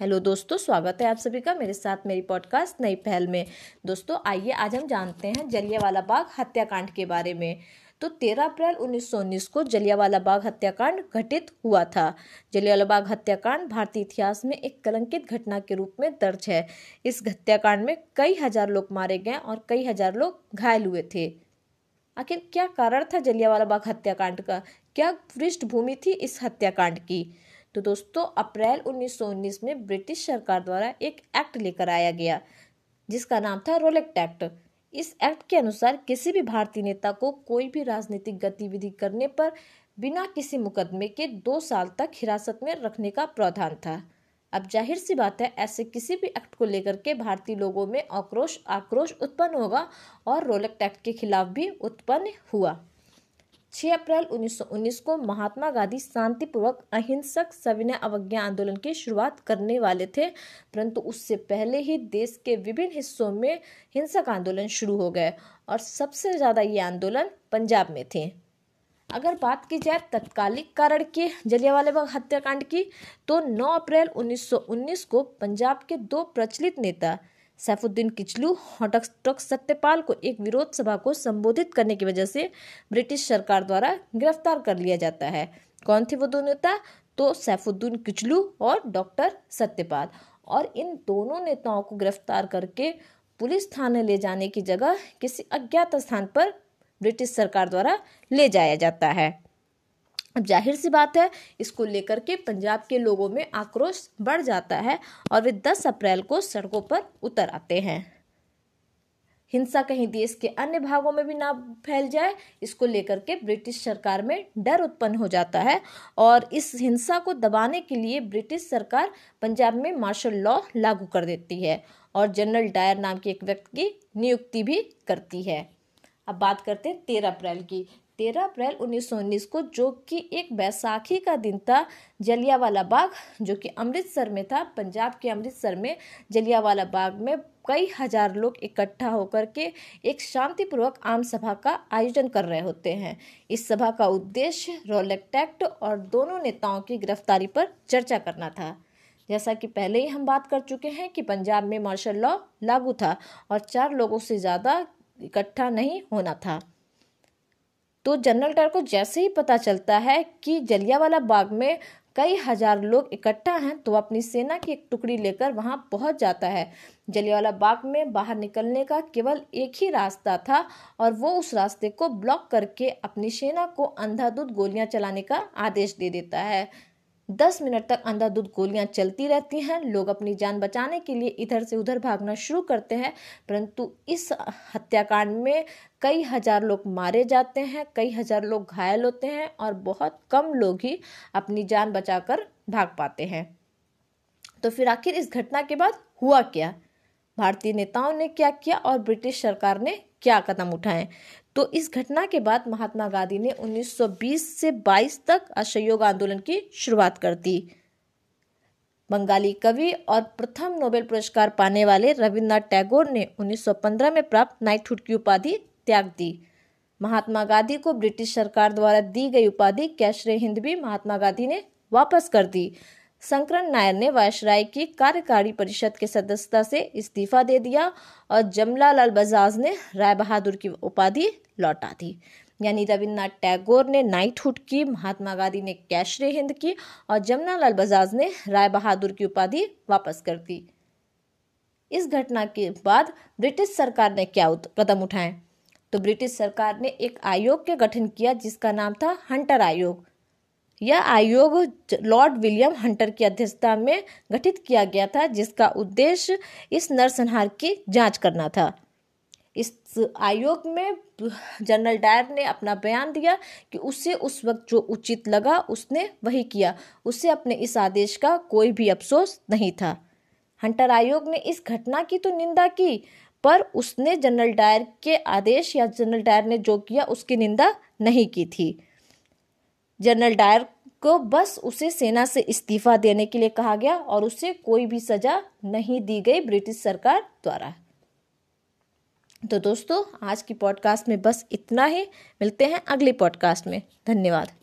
Hello दोस्तों, स्वागत है आप सभी का मेरे साथ मेरी पॉडकास्ट नई पहल में। दोस्तों, आइए आज हम जानते हैं जलियावाला बाग हत्याकांड के बारे में। तो 13 अप्रैल 1919 को जलियावाला बाग हत्याकांड घटित हुआ था। जलियावाला बाग हत्याकांड भारतीय इतिहास में एक कलंकित घटना के रूप में दर्ज है। इस हत्याकांड में कई हज़ार लोग मारे गए और कई हज़ार लोग घायल हुए थे। आखिर क्या कारण था जलियावाला बाग हत्याकांड का? क्या पृष्ठभूमि थी इस हत्याकांड की? तो दोस्तों, अप्रैल 1919 में ब्रिटिश सरकार द्वारा एक एक्ट लेकर आया गया, जिसका नाम था रोलेक्ट एक्ट इस एक्ट के अनुसार किसी भी भारतीय नेता को कोई भी राजनीतिक गतिविधि करने पर बिना किसी मुकदमे के दो साल तक हिरासत में रखने का प्रावधान था। अब ज़ाहिर सी बात है, ऐसे किसी भी एक्ट को लेकर के भारतीय लोगों में आक्रोश आक्रोश उत्पन्न होगा और रोलेक्ट एक्ट के खिलाफ भी उत्पन्न हुआ। 6 अप्रैल 1919 को महात्मा गांधी शांतिपूर्वक अहिंसक सविनय अवज्ञा आंदोलन की शुरुआत करने वाले थे। परंतु उससे पहले ही देश के विभिन्न हिस्सों में हिंसक आंदोलन शुरू हो गए और सबसे ज़्यादा ये आंदोलन पंजाब में थे। अगर बात की जाए तत्कालिक कारण के, जलियावाला बाग हत्याकांड की तो 9 अप्रैल 1919 को पंजाब के दो प्रचलित नेता सैफुद्दीन किचलू डॉक्टर सत्यपाल को एक विरोध सभा को संबोधित करने की वजह से ब्रिटिश सरकार द्वारा गिरफ़्तार कर लिया जाता है। कौन थे वो दो नेता? तो सैफुद्दीन किचलू और डॉक्टर सत्यपाल। और इन दोनों नेताओं को गिरफ़्तार करके पुलिस थाने ले जाने की जगह किसी अज्ञात स्थान पर ब्रिटिश सरकार द्वारा ले जाया जाता है। अब ज़ाहिर सी बात है, इसको लेकर के पंजाब के लोगों में आक्रोश बढ़ जाता है और वे 10 अप्रैल को सड़कों पर उतर आते हैं। हिंसा कहीं देश के अन्य भागों में भी ना फैल जाए, इसको लेकर के ब्रिटिश सरकार में डर उत्पन्न हो जाता है और इस हिंसा को दबाने के लिए ब्रिटिश सरकार पंजाब में मार्शल लॉ लागू कर देती है और जनरल डायर नाम के एक व्यक्ति की नियुक्ति भी करती है। अब बात करते हैं तेरह अप्रैल की तेरह अप्रैल 1919 को, जो कि एक बैसाखी का दिन था, जलियावाला बाग, जो कि अमृतसर में था। पंजाब के अमृतसर में जलियावाला बाग में कई हज़ार लोग इकट्ठा होकर के एक शांतिपूर्वक आम सभा का आयोजन कर रहे होते हैं। इस सभा का उद्देश्य रोलेक्ट एक्ट और दोनों नेताओं की गिरफ्तारी पर चर्चा करना था। जैसा कि पहले ही हम बात कर चुके हैं कि पंजाब में मार्शल लॉ लागू था और चार लोगों से ज़्यादा इकट्ठा नहीं होना था। तो जनरल डायर को जैसे ही पता चलता है कि जलियावाला बाग में कई हज़ार लोग इकट्ठा हैं तो अपनी सेना की एक टुकड़ी लेकर वहाँ पहुँच जाता है। जलियावाला बाग में बाहर निकलने का केवल एक ही रास्ता था और वो उस रास्ते को ब्लॉक करके अपनी सेना को अंधाधुंध गोलियाँ चलाने का आदेश दे देता है। दस मिनट तक अंधाधुंध गोलियाँ चलती रहती हैं। लोग अपनी जान बचाने के लिए इधर से उधर भागना शुरू करते हैं, परंतु इस हत्याकांड में कई हज़ार लोग मारे जाते हैं, कई हज़ार लोग घायल होते हैं और बहुत कम लोग ही अपनी जान बचाकर भाग पाते हैं। तो फिर आखिर इस घटना के बाद हुआ क्या? भारतीय नेताओं ने क्या किया और ब्रिटिश सरकार ने क्या कदम उठाए? तो इस घटना के बाद महात्मा गांधी ने 1920 से 22 तक असहयोग आंदोलन की शुरुआत कर दी। बंगाली कवि और प्रथम नोबेल पुरस्कार पाने वाले रविन्द्रनाथ टैगोर ने 1915 में प्राप्त नाइटहुड की उपाधि त्याग दी। महात्मा गांधी को ब्रिटिश सरकार द्वारा दी गई उपाधि कैशरे हिंद भी महात्मा गांधी ने वापस कर दी। शंकरन नायर ने वायसराय की कार्यकारी परिषद के सदस्यता से इस्तीफा दे दिया और जमला लाल बजाज ने राय बहादुर की उपाधि लौटा दी। यानी रविन्द्रनाथ टैगोर ने नाइटहुड की, महात्मा गांधी ने कैशरे हिंद की और जमुना लाल बजाज ने राय बहादुर की उपाधि वापस कर दी। इस घटना के बाद ब्रिटिश सरकार ने क्या कदम उठाए? तो ब्रिटिश सरकार ने एक आयोग के गठन किया जिसका नाम था हंटर आयोग। यह आयोग लॉर्ड विलियम हंटर की अध्यक्षता में गठित किया गया था, जिसका उद्देश्य इस नरसंहार की जाँच करना था। इस आयोग में जनरल डायर ने अपना बयान दिया कि उसे उस वक्त जो उचित लगा, उसने वही किया। उसे अपने इस आदेश का कोई भी अफसोस नहीं था। हंटर आयोग ने इस घटना की तो निंदा की, पर उसने जनरल डायर के आदेश या जनरल डायर ने जो किया, उसकी निंदा नहीं की थी। जनरल डायर को बस उसे सेना से इस्तीफा देने के लिए कहा गया और उसे कोई भी सजा नहीं दी गई ब्रिटिश सरकार द्वारा। तो दोस्तों, आज की पॉडकास्ट में बस इतना ही। मिलते हैं अगले पॉडकास्ट में। धन्यवाद।